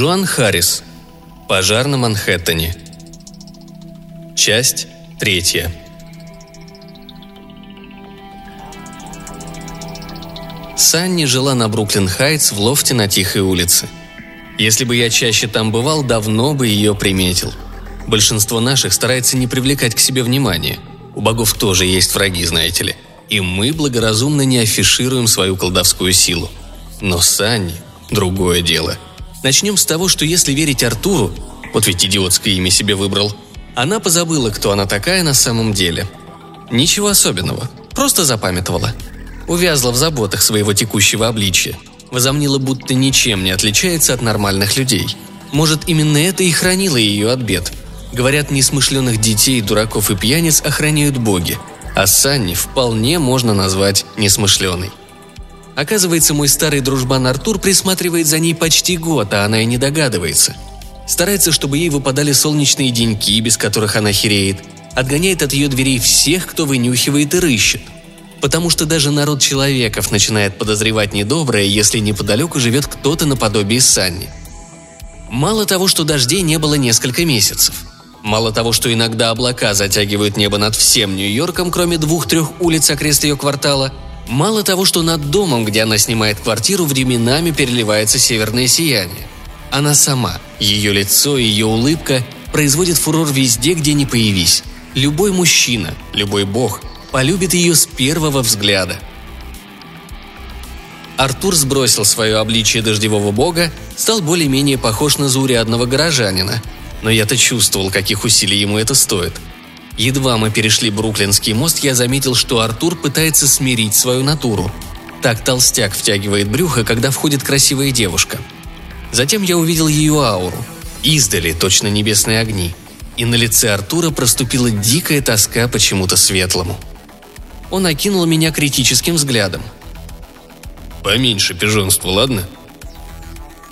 Джоан Харрис. Пожар на Манхэттене. Часть третья. Санни жила на Бруклин-Хайтс в лофте на Тихой улице. Если бы я чаще там бывал, давно бы ее приметил. Большинство наших старается не привлекать к себе внимания. У богов тоже есть враги, знаете ли. И мы благоразумно не афишируем свою колдовскую силу. Но Санни – другое дело. Начнем с того, что если верить Артуру, вот ведь идиотское имя себе выбрал, она позабыла, кто она такая на самом деле. Ничего особенного, просто запамятовала – увязла в заботах своего текущего обличия, возомнила, будто ничем не отличается от нормальных людей. Может, именно это и хранило ее от бед. Говорят, несмышленных детей, дураков и пьяниц охраняют боги, а Санни вполне можно назвать несмышленой. Оказывается, мой старый дружбан Артур присматривает за ней почти год, а она и не догадывается. Старается, чтобы ей выпадали солнечные деньки, без которых она хереет. Отгоняет от ее дверей всех, кто вынюхивает и рыщет – потому что даже народ человеков начинает подозревать недоброе, если неподалеку живет кто-то наподобие Санни. Мало того, что дождей не было несколько месяцев. Мало того, что иногда облака затягивают небо над всем Нью-Йорком, кроме двух-трех улиц окрест ее квартала, мало того, что над домом, где она снимает квартиру, временами переливается северное сияние. Она сама, ее лицо, ее улыбка производит фурор везде, где не появись. Любой мужчина, любой бог полюбит ее с первого взгляда. Артур сбросил свое обличие дождевого бога, стал более-менее похож на заурядного горожанина. Но я-то чувствовал, каких усилий ему это стоит. Едва мы перешли Бруклинский мост, я заметил, что Артур пытается смирить свою натуру. Так толстяк втягивает брюхо, когда входит красивая девушка. Затем я увидел ее ауру. Издали точно небесные огни. И на лице Артура проступила дикая тоска почему-то светлому – он окинул меня критическим взглядом. «Поменьше пижонства, ладно?»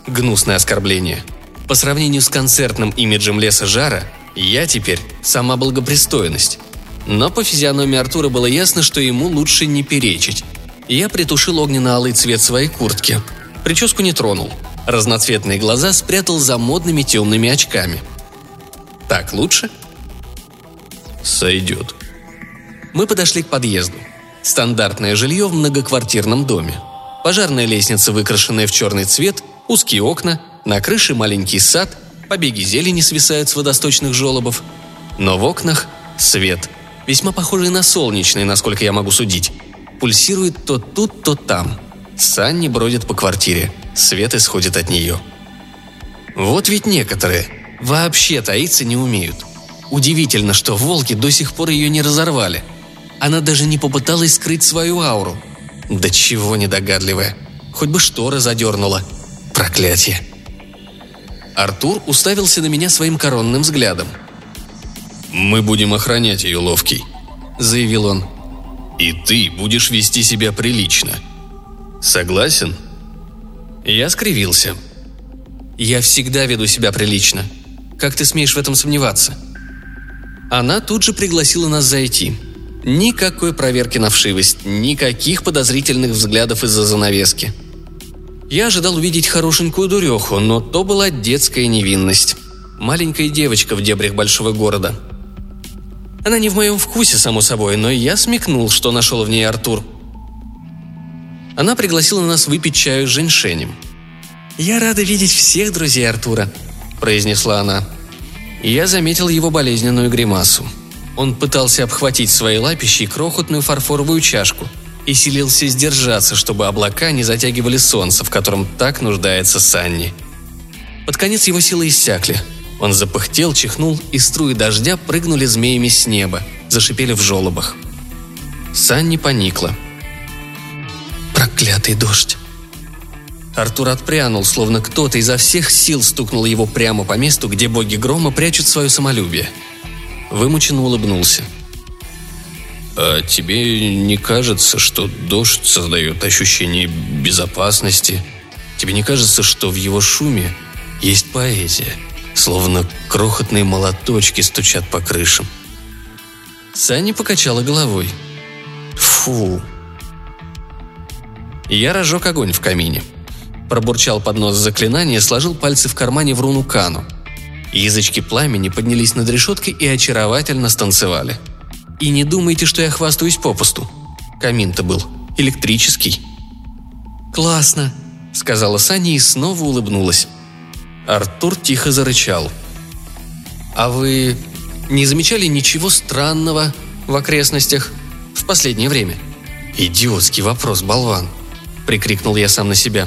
Гнусное оскорбление. По сравнению с концертным имиджем леса жара, я теперь сама благопристойность. Но по физиономии Артура было ясно, что ему лучше не перечить. Я притушил огненно-алый цвет своей куртки. Прическу не тронул. Разноцветные глаза спрятал за модными темными очками. Так лучше? Сойдет. Мы подошли к подъезду. Стандартное жилье в многоквартирном доме. Пожарная лестница, выкрашенная в черный цвет, узкие окна, на крыше маленький сад, побеги зелени свисают с водосточных желобов. Но в окнах свет, весьма похожий на солнечный, насколько я могу судить. Пульсирует то тут, то там. Санни бродит по квартире, свет исходит от нее. Вот ведь некоторые вообще таиться не умеют. Удивительно, что волки до сих пор ее не разорвали – она даже не попыталась скрыть свою ауру. Да чего недогадливая. Хоть бы шторы задернула. Проклятие. Артур уставился на меня своим коронным взглядом. «Мы будем охранять ее, Ловкий», — заявил он. «И ты будешь вести себя прилично. Согласен?» Я скривился. «Я всегда веду себя прилично. Как ты смеешь в этом сомневаться?» Она тут же пригласила нас зайти — Никакой проверки на вшивость, никаких подозрительных взглядов из-за занавески. Я ожидал увидеть хорошенькую дуреху, но то была детская невинность. Маленькая девочка в дебрях большого города. Она не в моем вкусе, само собой, но я смекнул, что нашел в ней Артур. Она пригласила нас выпить чаю с женьшенем. «Я рада видеть всех друзей Артура», – произнесла она. Я заметил его болезненную гримасу – он пытался обхватить своей лапищей крохотную фарфоровую чашку и силился сдержаться, чтобы облака не затягивали солнце, в котором так нуждается Санни. Под конец его силы иссякли. Он запыхтел, чихнул, и струи дождя прыгнули змеями с неба, зашипели в желобах. Санни поникла. «Проклятый дождь!» Артур отпрянул, словно кто-то изо всех сил стукнул его прямо по месту, где боги грома прячут свое самолюбие – вымученно улыбнулся. «А тебе не кажется, что дождь создает ощущение безопасности? Тебе не кажется, что в его шуме есть поэзия, словно крохотные молоточки стучат по крышам?» Саня покачала головой. «Фу!» Я разжег огонь в камине. Пробурчал под нос заклинание, сложил пальцы в кармане в руну Кану. Язычки пламени поднялись над решеткой и очаровательно станцевали. И не думайте, что я хвастаюсь попусту. Камин-то был электрический. «Классно», — сказала Саня и снова улыбнулась. Артур тихо зарычал. «А вы не замечали ничего странного в окрестностях в последнее время?» «Идиотский вопрос, болван!» – прикрикнул я сам на себя.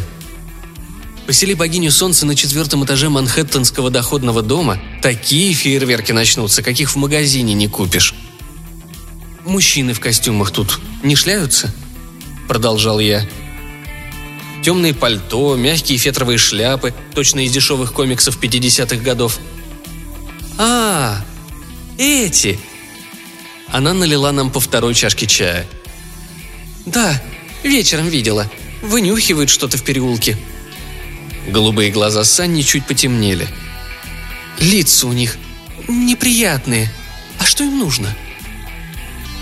Посели богиню солнца на четвертом этаже Манхэттенского доходного дома, такие фейерверки начнутся, каких в магазине не купишь. «Мужчины в костюмах тут не шляются?» – продолжал я. Темные пальто, мягкие фетровые шляпы, точно из дешевых комиксов 50-х годов. «А, эти!» Она налила нам по второй чашке чая. «Да, вечером видела. Вынюхивают что-то в переулке». Голубые глаза Санни чуть потемнели. «Лица у них неприятные. А что им нужно?»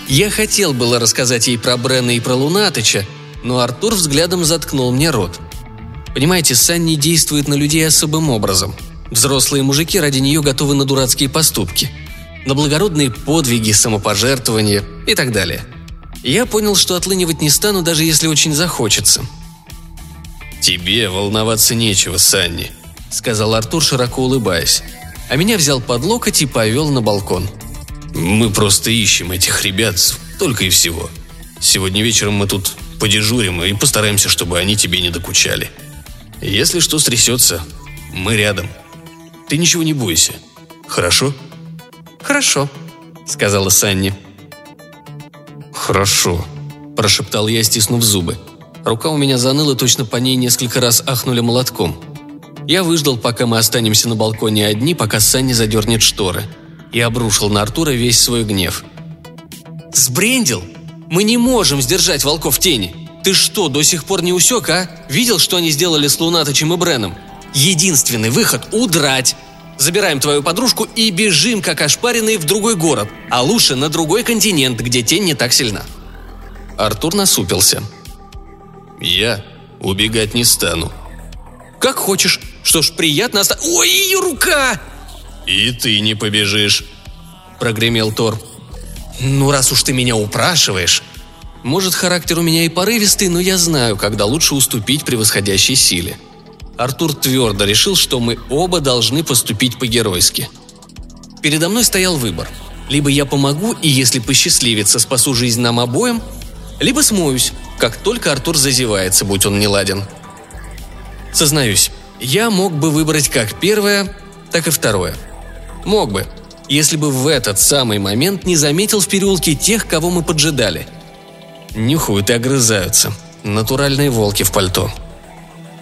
Я хотел было рассказать ей про Брена и про Лунатыча, но Артур взглядом заткнул мне рот. Понимаете, Санни действует на людей особым образом. Взрослые мужики ради нее готовы на дурацкие поступки. На благородные подвиги, самопожертвования и так далее. Я понял, что отлынивать не стану, даже если очень захочется. «Тебе волноваться нечего, Санни», — сказал Артур, широко улыбаясь. А меня взял под локоть и повел на балкон. «Мы просто ищем этих ребят, только и всего. Сегодня вечером мы тут подежурим и постараемся, чтобы они тебе не докучали. Если что стрясется, мы рядом. Ты ничего не бойся. Хорошо?» «Хорошо», — сказала Санни. «Хорошо», – прошептал я, стиснув зубы. Рука у меня заныла, точно по ней несколько раз ахнули молотком. Я выждал, пока мы останемся на балконе одни, пока Санни задернет шторы. И обрушил на Артура весь свой гнев. «Сбрендил? Мы не можем сдержать волков тени. Ты что, до сих пор не усек, а? Видел, что они сделали с Лунаточем и Бреном? Единственный выход – удрать. Забираем твою подружку и бежим, как ошпаренные, в другой город, а лучше на другой континент, где тень не так сильна». Артур насупился. «Я убегать не стану». «Как хочешь. Что ж, приятно оста... Ой, ее рука!» «И ты не побежишь», — прогремел Тор. «Ну, раз уж ты меня упрашиваешь...» Может, характер у меня и порывистый, но я знаю, когда лучше уступить превосходящей силе. Артур твердо решил, что мы оба должны поступить по-геройски. Передо мной стоял выбор. Либо я помогу, и если посчастливится, спасу жизнь нам обоим, либо смоюсь, как только Артур зазевается, будь он неладен. Сознаюсь, я мог бы выбрать как первое, так и второе. Мог бы, если бы в этот самый момент не заметил в переулке тех, кого мы поджидали. Нюхают и огрызаются. Натуральные волки в пальто.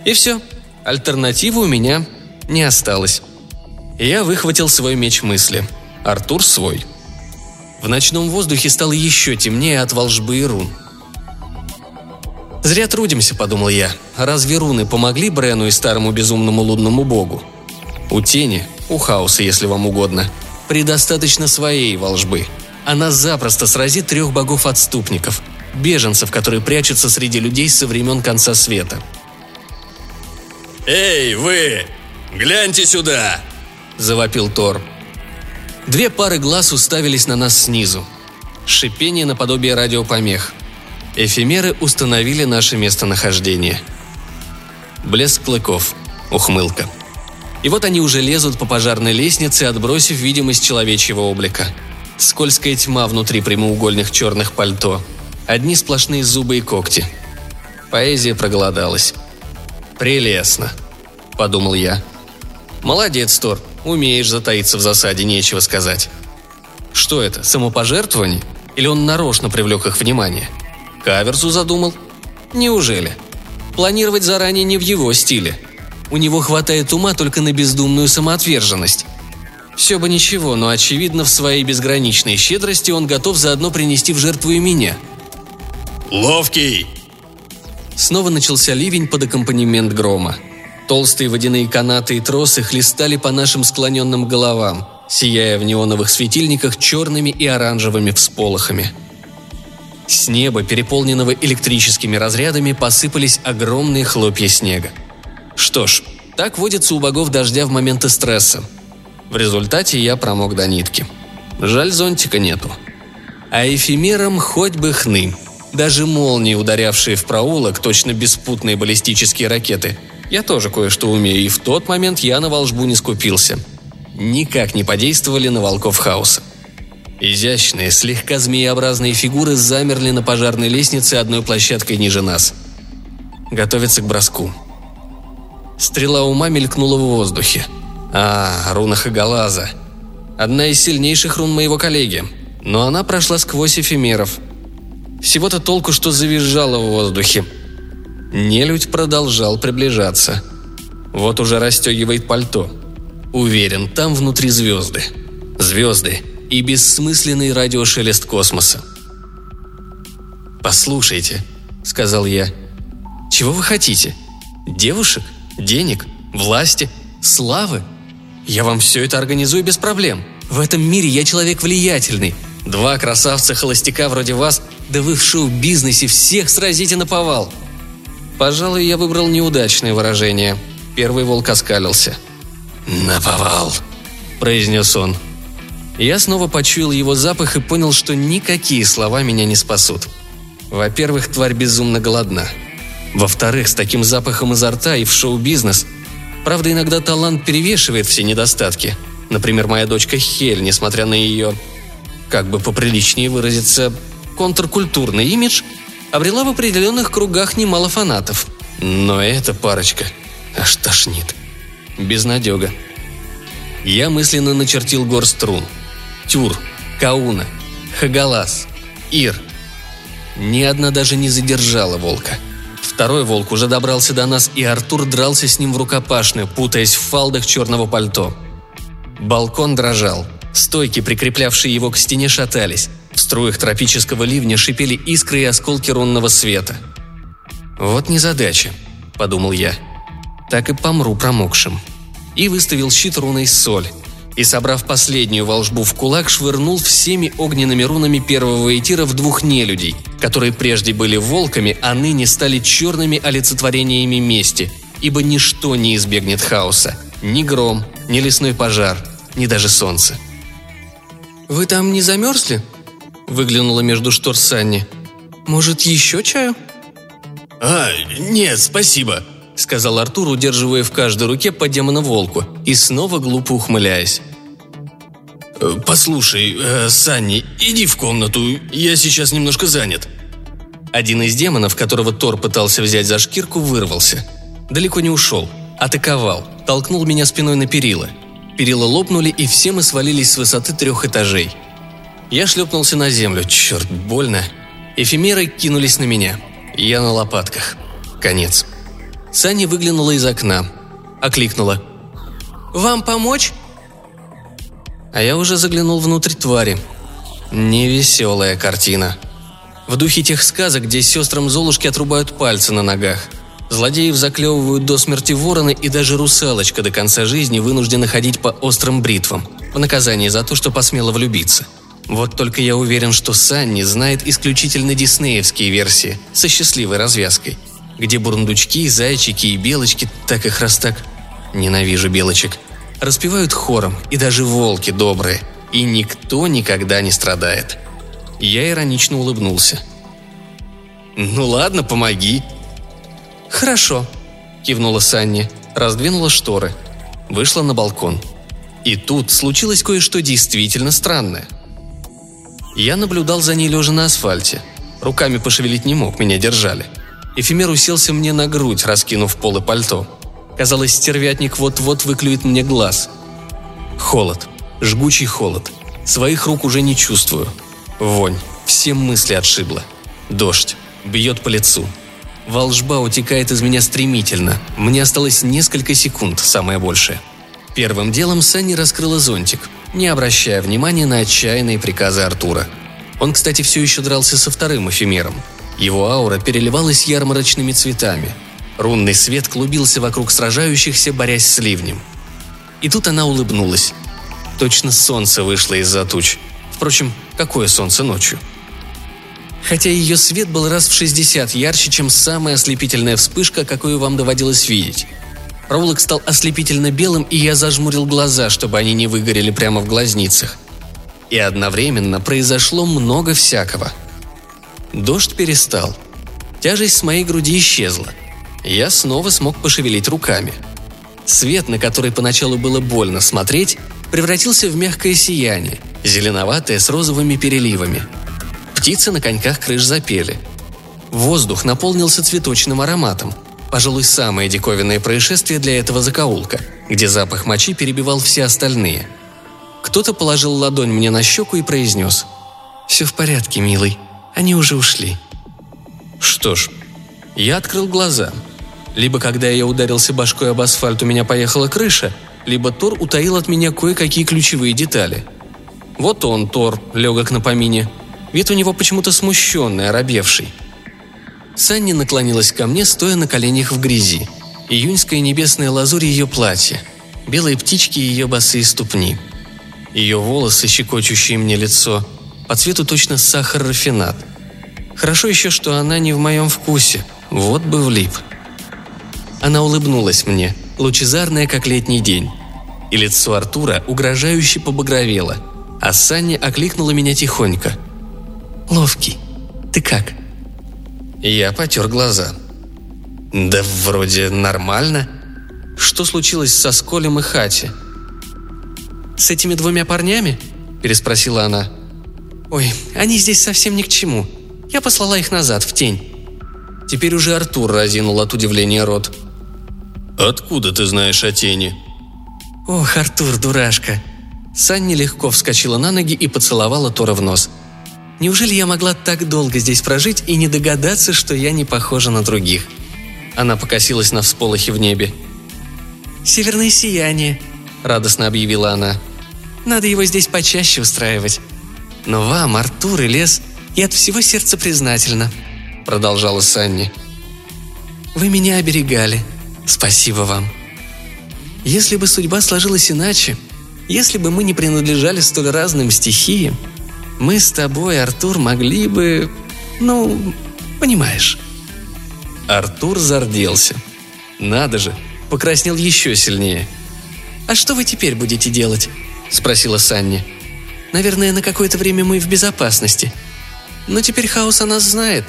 И все. Альтернативы у меня не осталось. Я выхватил свой меч мысли. Артур свой. В ночном воздухе стало еще темнее от волжбы и рун. «Зря трудимся», — подумал я. «Разве руны помогли Брену и старому безумному лунному богу? У тени, у хаоса, если вам угодно, предостаточно своей волжбы. Она запросто сразит трех богов-отступников, беженцев, которые прячутся среди людей со времен конца света. «Эй, вы! Гляньте сюда!» – завопил Тор. Две пары глаз уставились на нас снизу. Шипение наподобие радиопомех. Эфемеры установили наше местонахождение. Блеск клыков. Ухмылка. И вот они уже лезут по пожарной лестнице, отбросив видимость человечьего облика. Скользкая тьма внутри прямоугольных черных пальто. Одни сплошные зубы и когти. Поэзия проголодалась. «Прелестно», — подумал я. «Молодец, Тор, умеешь затаиться в засаде, нечего сказать». Что это, самопожертвование? Или он нарочно привлек их внимание? Каверзу задумал? Неужели? Планировать заранее не в его стиле. У него хватает ума только на бездумную самоотверженность. Все бы ничего, но очевидно в своей безграничной щедрости он готов заодно принести в жертву и меня. «Ловкий!» Снова начался ливень под аккомпанемент грома. Толстые водяные канаты и тросы хлестали по нашим склоненным головам, сияя в неоновых светильниках черными и оранжевыми всполохами. С неба, переполненного электрическими разрядами, посыпались огромные хлопья снега. Что ж, так водится у богов дождя в моменты стресса. В результате я промок до нитки. Жаль, зонтика нету. А эфемерам хоть бы хны. Даже молнии, ударявшие в проулок, точно беспутные баллистические ракеты. Я тоже кое-что умею, и в тот момент я на волжбу не скупился. Никак не подействовали на волков хаоса. Изящные, слегка змееобразные фигуры замерли на пожарной лестнице одной площадкой ниже нас. Готовятся к броску. Стрела ума мелькнула в воздухе. А, руна Хагалаза. Одна из сильнейших рун моего коллеги. Но она прошла сквозь эфемеров. Всего-то толку, что завизжала в воздухе. Нелюдь продолжал приближаться. Вот уже расстегивает пальто. Уверен, там внутри звезды. Звезды и бессмысленный радиошелест космоса. «Послушайте», — сказал я, — «чего вы хотите? Девушек? Денег? Власти? Славы? Я вам все это организую без проблем. В этом мире я человек влиятельный. Два красавца-холостяка вроде вас, да вы в шоу-бизнесе всех сразите на повал». Пожалуй, я выбрал неудачное выражение. Первый волк оскалился. «Наповал», — произнес он. Я снова почуял его запах и понял, что никакие слова меня не спасут. Во-первых, тварь безумно голодна. Во-вторых, с таким запахом изо рта и в шоу-бизнес. Правда, иногда талант перевешивает все недостатки. Например, моя дочка Хель, несмотря на ее, как бы поприличнее выразиться, контркультурный имидж, обрела в определенных кругах немало фанатов. Но эта парочка аж тошнит. Безнадега. Я мысленно начертил гор струн – Тюр, Кауна, Хагалас, Ир. Ни одна даже не задержала волка. Второй волк уже добрался до нас, и Артур дрался с ним в рукопашную, путаясь в фалдах черного пальто. Балкон дрожал. Стойки, прикреплявшие его к стене, шатались. В струях тропического ливня шипели искры и осколки рунного света. «Вот незадача», — подумал я. «Так и помру промокшим». И выставил щит руной соль, и, собрав последнюю волжбу в кулак, швырнул всеми огненными рунами первого этира в двух нелюдей, которые прежде были волками, а ныне стали черными олицетворениями мести, ибо ничто не избегнет хаоса. Ни гром, ни лесной пожар, ни даже солнце. «Вы там не замерзли?» – выглянула между штор Санни. «Может, еще чаю?» «А, нет, спасибо», — сказал Артур, удерживая в каждой руке по демона-волку и снова глупо ухмыляясь. Э, «Послушай, э, Санни, иди в комнату, я сейчас немножко занят». Один из демонов, которого Тор пытался взять за шкирку, вырвался. Далеко не ушел. Атаковал. Толкнул меня спиной на перила. Перила лопнули, и все мы свалились с высоты трех этажей. Я шлепнулся на землю. Черт, больно. Эфемеры кинулись на меня. Я на лопатках. Конец. Саня выглянула из окна. Окликнула. «Вам помочь?» А я уже заглянул внутрь твари. Невеселая картина. В духе тех сказок, где сестрам Золушки отрубают пальцы на ногах. Злодеев заклевывают до смерти вороны, и даже русалочка до конца жизни вынуждена ходить по острым бритвам, в наказание за то, что посмела влюбиться. Вот только я уверен, что Санни знает исключительно диснеевские версии, со счастливой развязкой – где бурундучки, зайчики и белочки, так их раз так, ненавижу белочек, распевают хором, и даже волки добрые, и никто никогда не страдает. Я иронично улыбнулся. «Ну ладно, помоги». «Хорошо», – кивнула Санни, раздвинула шторы, вышла на балкон. И тут случилось кое-что действительно странное. Я наблюдал за ней лежа на асфальте. Руками пошевелить не мог, меня держали – Эфемер уселся мне на грудь, раскинув полы пальто. Казалось, стервятник вот-вот выклюет мне глаз. Холод. Жгучий холод. Своих рук уже не чувствую. Вонь. Все мысли отшибло. Дождь. Бьет по лицу. Волжба утекает из меня стремительно. Мне осталось несколько секунд, самое большее. Первым делом Санни раскрыла зонтик, не обращая внимания на отчаянные приказы Артура. Он, кстати, все еще дрался со вторым эфемером – его аура переливалась ярмарочными цветами. Рунный свет клубился вокруг сражающихся, борясь с ливнем. И тут она улыбнулась. Точно солнце вышло из-за туч. Впрочем, какое солнце ночью? Хотя ее свет был раз в 60 ярче, чем самая ослепительная вспышка, какую вам доводилось видеть. Проволок стал ослепительно белым, и я зажмурил глаза, чтобы они не выгорели прямо в глазницах. И одновременно произошло много всякого. Дождь перестал. Тяжесть с моей груди исчезла. Я снова смог пошевелить руками. Свет, на который поначалу было больно смотреть, превратился в мягкое сияние, зеленоватое с розовыми переливами. Птицы на коньках крыш запели. Воздух наполнился цветочным ароматом. Пожалуй, самое диковинное происшествие для этого закоулка, где запах мочи перебивал все остальные. Кто-то положил ладонь мне на щеку и произнес «Все в порядке, милый, они уже ушли». Что ж, я открыл глаза. Либо когда я ударился башкой об асфальт, у меня поехала крыша, либо Тор утаил от меня кое-какие ключевые детали. Вот он, Тор, легок на помине. Вид у него почему-то смущенный, оробевший. Санни наклонилась ко мне, стоя на коленях в грязи. Июньская небесная лазурь ее платья, белые птички ее босые ступни. Ее волосы, щекочущие мне лицо, по цвету точно сахар-рафинат. Хорошо еще, что она не в моем вкусе, вот бы влип. Она улыбнулась мне, лучезарная, как летний день. И лицо Артура угрожающе побагровело, а Санни окликнула меня тихонько. «Ловкий, ты как?» Я потер глаза. «Да вроде нормально. Что случилось со Сколем и Хати?» «С этими двумя парнями?» – переспросила она. «Ой, они здесь совсем ни к чему. Я послала их назад, в тень». Теперь уже Артур разинул от удивления рот. «Откуда ты знаешь о тени?» «Ох, Артур, дурашка!» Санни легко вскочила на ноги и поцеловала Тора в нос – Неужели я могла так долго здесь прожить и не догадаться, что я не похожа на других? Она покосилась на всполохи в небе. «Северное сияние», — радостно объявила она. «Надо его здесь почаще устраивать. Но вам, Артур и Лес, я от всего сердца признательна», — продолжала Санни. «Вы меня оберегали. Спасибо вам. Если бы судьба сложилась иначе, если бы мы не принадлежали столь разным стихиям, мы с тобой, Артур, могли бы... Ну, понимаешь». Артур зарделся. «Надо же!» Покраснел еще сильнее. «А что вы теперь будете делать?» Спросила Санни. «Наверное, на какое-то время мы в безопасности. Но теперь хаос о нас знает,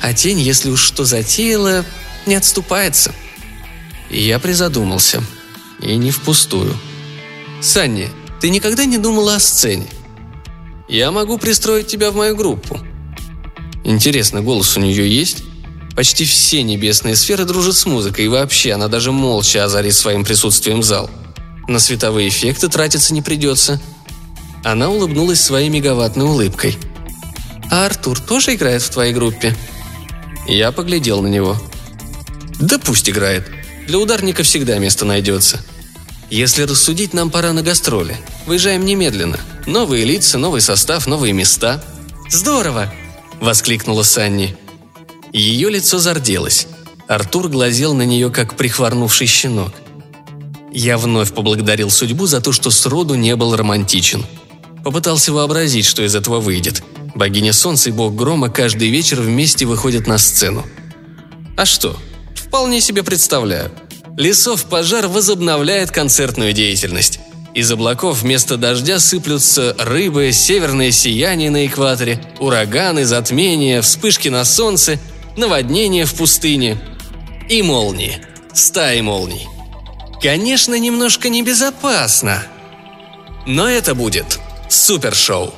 а тень, если уж что затеяла, не отступается». И я призадумался. И не впустую. «Санни, ты никогда не думала о сцене?» Я могу пристроить тебя в мою группу». Интересно, голос у нее есть? Почти все небесные сферы дружат с музыкой, и вообще она даже молча озарит своим присутствием зал. На световые эффекты тратиться не придется. Она улыбнулась своей мегаваттной улыбкой. «А Артур тоже играет в твоей группе?» Я поглядел на него. «Да пусть играет. Для ударника всегда место найдется. Если рассудить, нам пора на гастроли. Выезжаем немедленно. Новые лица, новый состав, новые места. Здорово! Воскликнула Санни. Ее лицо зарделось. Артур глазел на нее, как прихворнувший щенок. Я вновь поблагодарил судьбу за то, что сроду не был романтичен. Попытался вообразить, что из этого выйдет. Богиня Солнца и Бог Грома каждый вечер вместе выходят на сцену. А что? Вполне себе представляю. Лесов пожар возобновляет концертную деятельность. Из облаков вместо дождя сыплются рыбы, северное сияние на экваторе, ураганы, затмения, вспышки на солнце, наводнения в пустыне и молнии. Стаи молний. Конечно, немножко небезопасно. Но это будет супершоу.